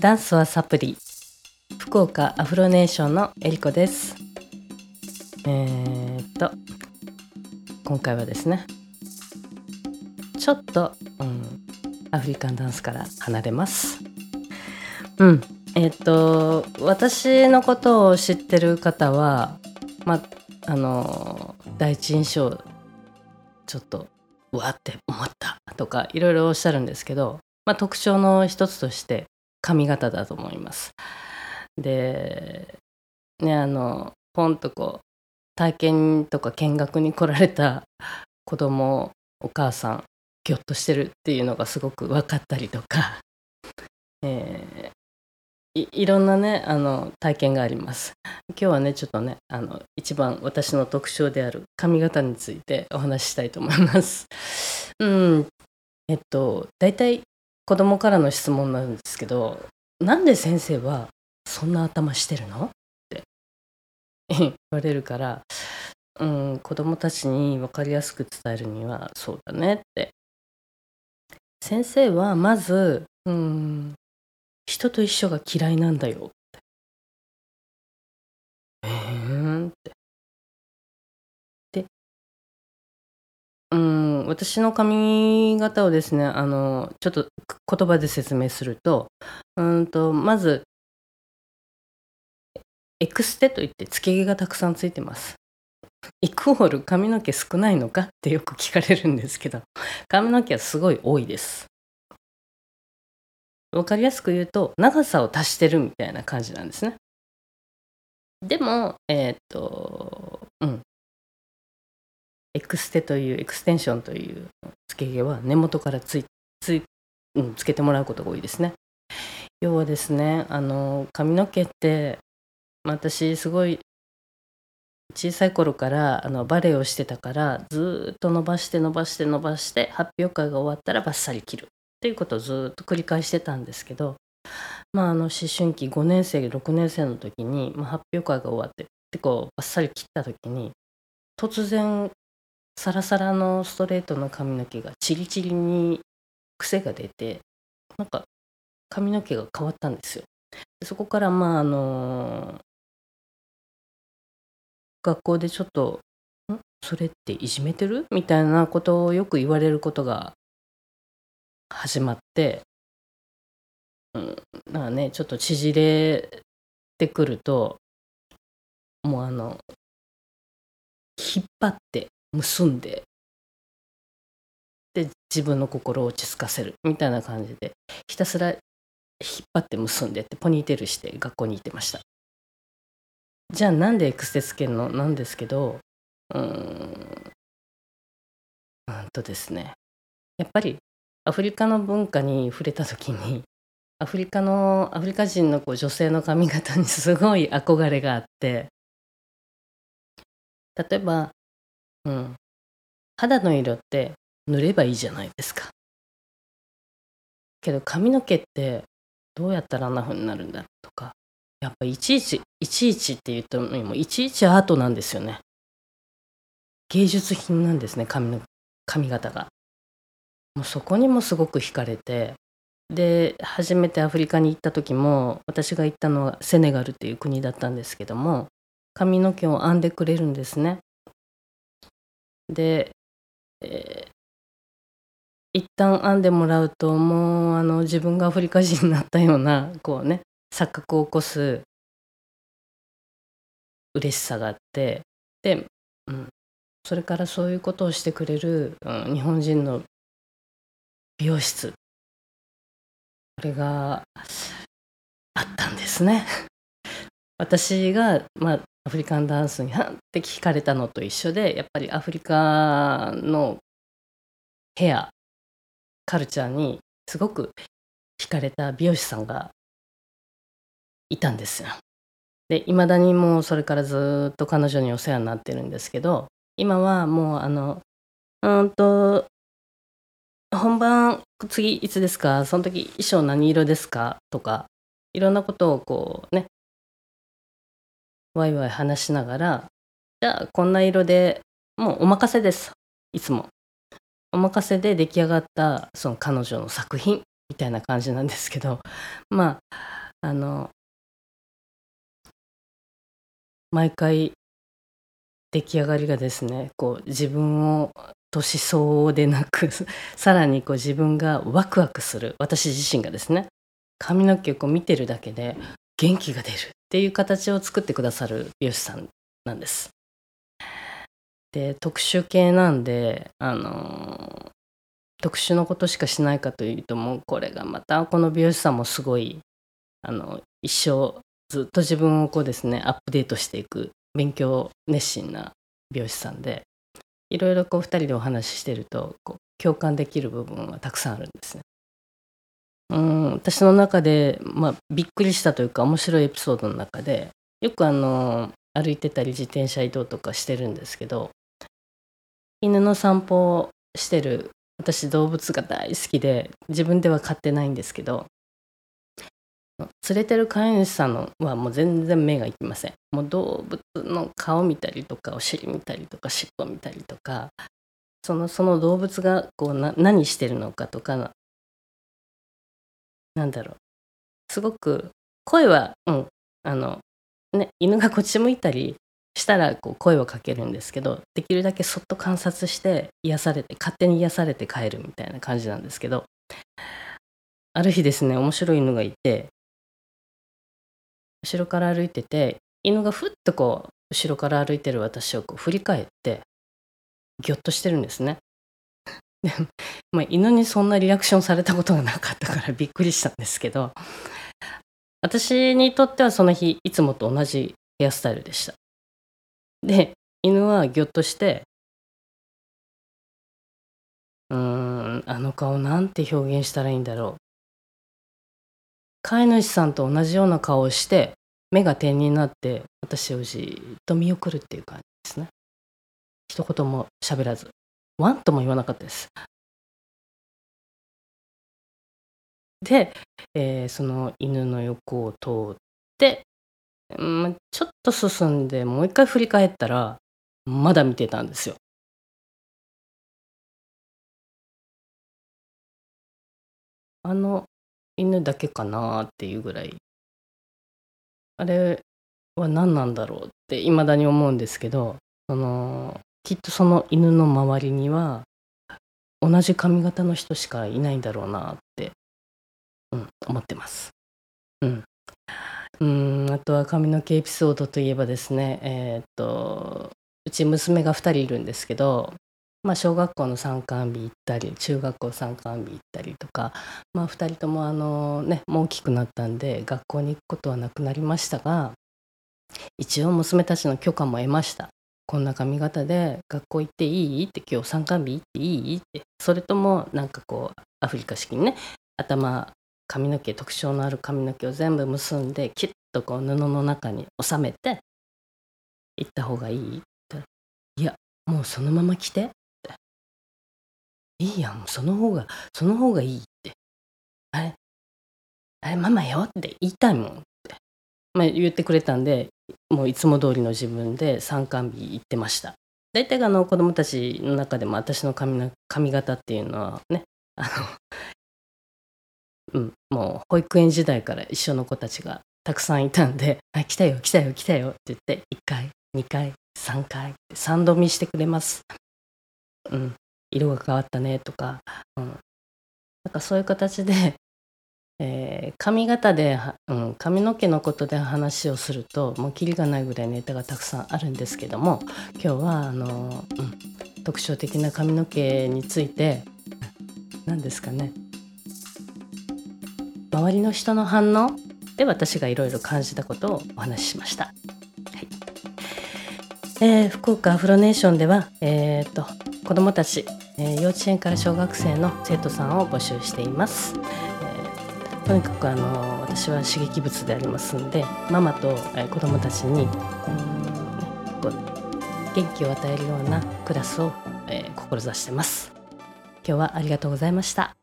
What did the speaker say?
ダンスはサプリ。福岡アフロネーションのえりこです。えー、っと今回はですねちょっと、うん、アフリカンダンスから離れます。うんえー、っと私のことを知ってる方はまああの第一印象ちょっとうわって思ったとかいろいろおっしゃるんですけど、まあ、特徴の一つとして髪型だと思います。でねあのポンとこう体験とか見学に来られた 子供お母さんぎょっとしてるっていうのがすごく分かったりとか、えー、いいろんなねあの体験があります。今日はねちょっとねあの一番私の特徴である髪型についてお話ししたいと思います。うん。えっと大体子供からの質問なんですけどなんで先生はそんな頭してるの？って言われるから、うん、子供たちに分かりやすく伝えるにはそうだねって。先生はまず、うん、人と一緒が嫌いなんだよ。って。えーんって。私の髪型をですね、あの、ちょっと言葉で説明すると、うんと、まず、エクステといってつけ毛がたくさんついてます。イコール髪の毛少ないのかってよく聞かれるんですけど、髪の毛はすごい多いです。わかりやすく言うと、長さを足してるみたいな感じなんですね。でも、えっ、と、うん、エクステというエクステンションというつけ毛は根元からついつ、つけてもらうことが多いですね。要はですねあの髪の毛って私すごい小さい頃からあのバレエをしてたからずっと伸ばして伸ばして伸ばして発表会が終わったらバッサリ切るっていうことをずっと繰り返してたんですけどまああの思春期5年生6年生の時に、まあ、発表会が終わってでこうバッサリ切った時に突然サラサラのストレートの髪の毛がチリチリに癖が出てなんか髪の毛が変わったんですよ。そこからまああの学校でちょっと「ん？それっていじめてる?」みたいなことをよく言われることが始まって、うん、まあねちょっと縮れてくるともうあの引っ張って結んでで自分の心を落ち着かせるみたいな感じでひたすら引っ張って結んでってポニーテールして学校に行ってました。じゃあなんでエクステつけるのなんですけどうーんうんとですねやっぱりアフリカの文化に触れた時にアフリカのアフリカ人のこう女性の髪型にすごい憧れがあって例えばうん。肌の色って塗ればいいじゃないですか。けど髪の毛ってどうやったらあんな風になるんだとか、やっぱいちいち、いちいちって言ってもいちいちアートなんですよね。芸術品なんですね、髪の、髪型が。もうそこにもすごく惹かれて、で、初めてアフリカに行った時も、私が行ったのはセネガルっていう国だったんですけども、髪の毛を編んでくれるんですね。で、えー、一旦編んでもらうともうあの自分がアフリカ人になったようなこうね錯覚を起こす嬉しさがあってで、うん、それからそういうことをしてくれる、うん、日本人の美容室これがあったんですね。私が、まあ、アフリカンダンスにはんって聞かれたのと一緒でやっぱりアフリカのヘアカルチャーにすごく惹かれた美容師さんがいたんですよ。でいまだにもうそれからずっと彼女にお世話になってるんですけど今はもうあのうんと本番次いつですか？その時衣装何色ですか？とかいろんなことをこうねワイワイ話しながら、じゃあこんな色でもうお任せです。いつも。お任せで出来上がったその彼女の作品みたいな感じなんですけど まああの毎回出来上がりがですねこう自分を年相応でなく さらにこう自分がワクワクする私自身がですね髪の毛を見てるだけで元気が出るっていう形を作ってくださる美容師さんなんです。で特殊系なんであの特殊のことしかしないかというともうこれがまたこの美容師さんもすごいあの一生ずっと自分をこうですねアップデートしていく勉強熱心な美容師さんでいろいろこう2人でお話ししてるとこう共感できる部分はたくさんあるんですね。うん私の中で、まあ、びっくりしたというか面白いエピソードの中でよくあの歩いてたり自転車移動とかしてるんですけど犬の散歩をしてる私動物が大好きで自分では飼ってないんですけど連れてる飼い主さんのはもう全然目がいきません。もう動物の顔見たりとかお尻見たりとか尻尾見たりとかそのその動物がこう何してるのかとかなんだろうすごく声は、うん、あの、ね、犬がこっち向いたりしたらこう声をかけるんですけどできるだけそっと観察して癒されて勝手に癒されて帰るみたいな感じなんですけどある日ですね面白い犬がいて後ろから歩いてて犬がふっとこう後ろから歩いてる私をこう振り返ってぎょっとしてるんですね。まあ、犬にそんなリアクションされたことがなかったからびっくりしたんですけど私にとってはその日いつもと同じヘアスタイルでした。で犬はぎょっとしてうーんあの顔なんて表現したらいいんだろう。飼い主さんと同じような顔をして目が点になって私をじっと見送るっていう感じですね。一言も喋らず。ワンとも言わなかったですで、えー、その犬の横を通って、うん、ちょっと進んでもう一回振り返ったらまだ見てたんですよ。あの犬だけかなっていうぐらいあれは何なんだろうっていまだに思うんですけどそのきっとその犬の周りには同じ髪型の人しかいないんだろうなって、うん、思ってます。うん、うんあとは髪の毛エピソードといえばですねえー、っとうち娘が2人いるんですけどまあ、小学校の参観日行ったり中学校参観日行ったりとか、まあ、2人ともあの、ね、もう大きくなったんで学校に行くことはなくなりましたが一応娘たちの許可も得ましたこんな髪型で学校行っていい？って今日参観日行っていい？って。それともなんかこうアフリカ式にね頭髪の毛特徴のある髪の毛を全部結んでキュッとこう布の中に収めて行った方がいい？って。いやもうそのまま着て？って。いいやん、その方が、その方がいいって。あれ、あれ、ママよ？って言いたいもんって。まあ、言ってくれたんで、もういつも通りの自分で参観日行ってました。大体あの子供たちの中でも私の髪の髪型っていうのはね、あの、うん、もう保育園時代から一緒の子たちがたくさんいたんで、あ、来たよ、来たよ、来たよって言って、1回、2回、3回、3度見してくれます。うん。色が変わったねとか、うん、なんかそういう形で、えー、髪型で、うん、髪の毛のことで話をするともうキリがないぐらいネタがたくさんあるんですけども今日はあの、うん、特徴的な髪の毛について何ですかね周りの人の反応で私がいろいろ感じたことをお話ししました。はいえー、福岡アフロネーションでは、えーと子どもたちえー、幼稚園から小学生の生徒さんを募集しています。とにかくあの私は刺激物でありますんでママと、子どもたちに、元気を与えるようなクラスを、え、志してます。今日はありがとうございました。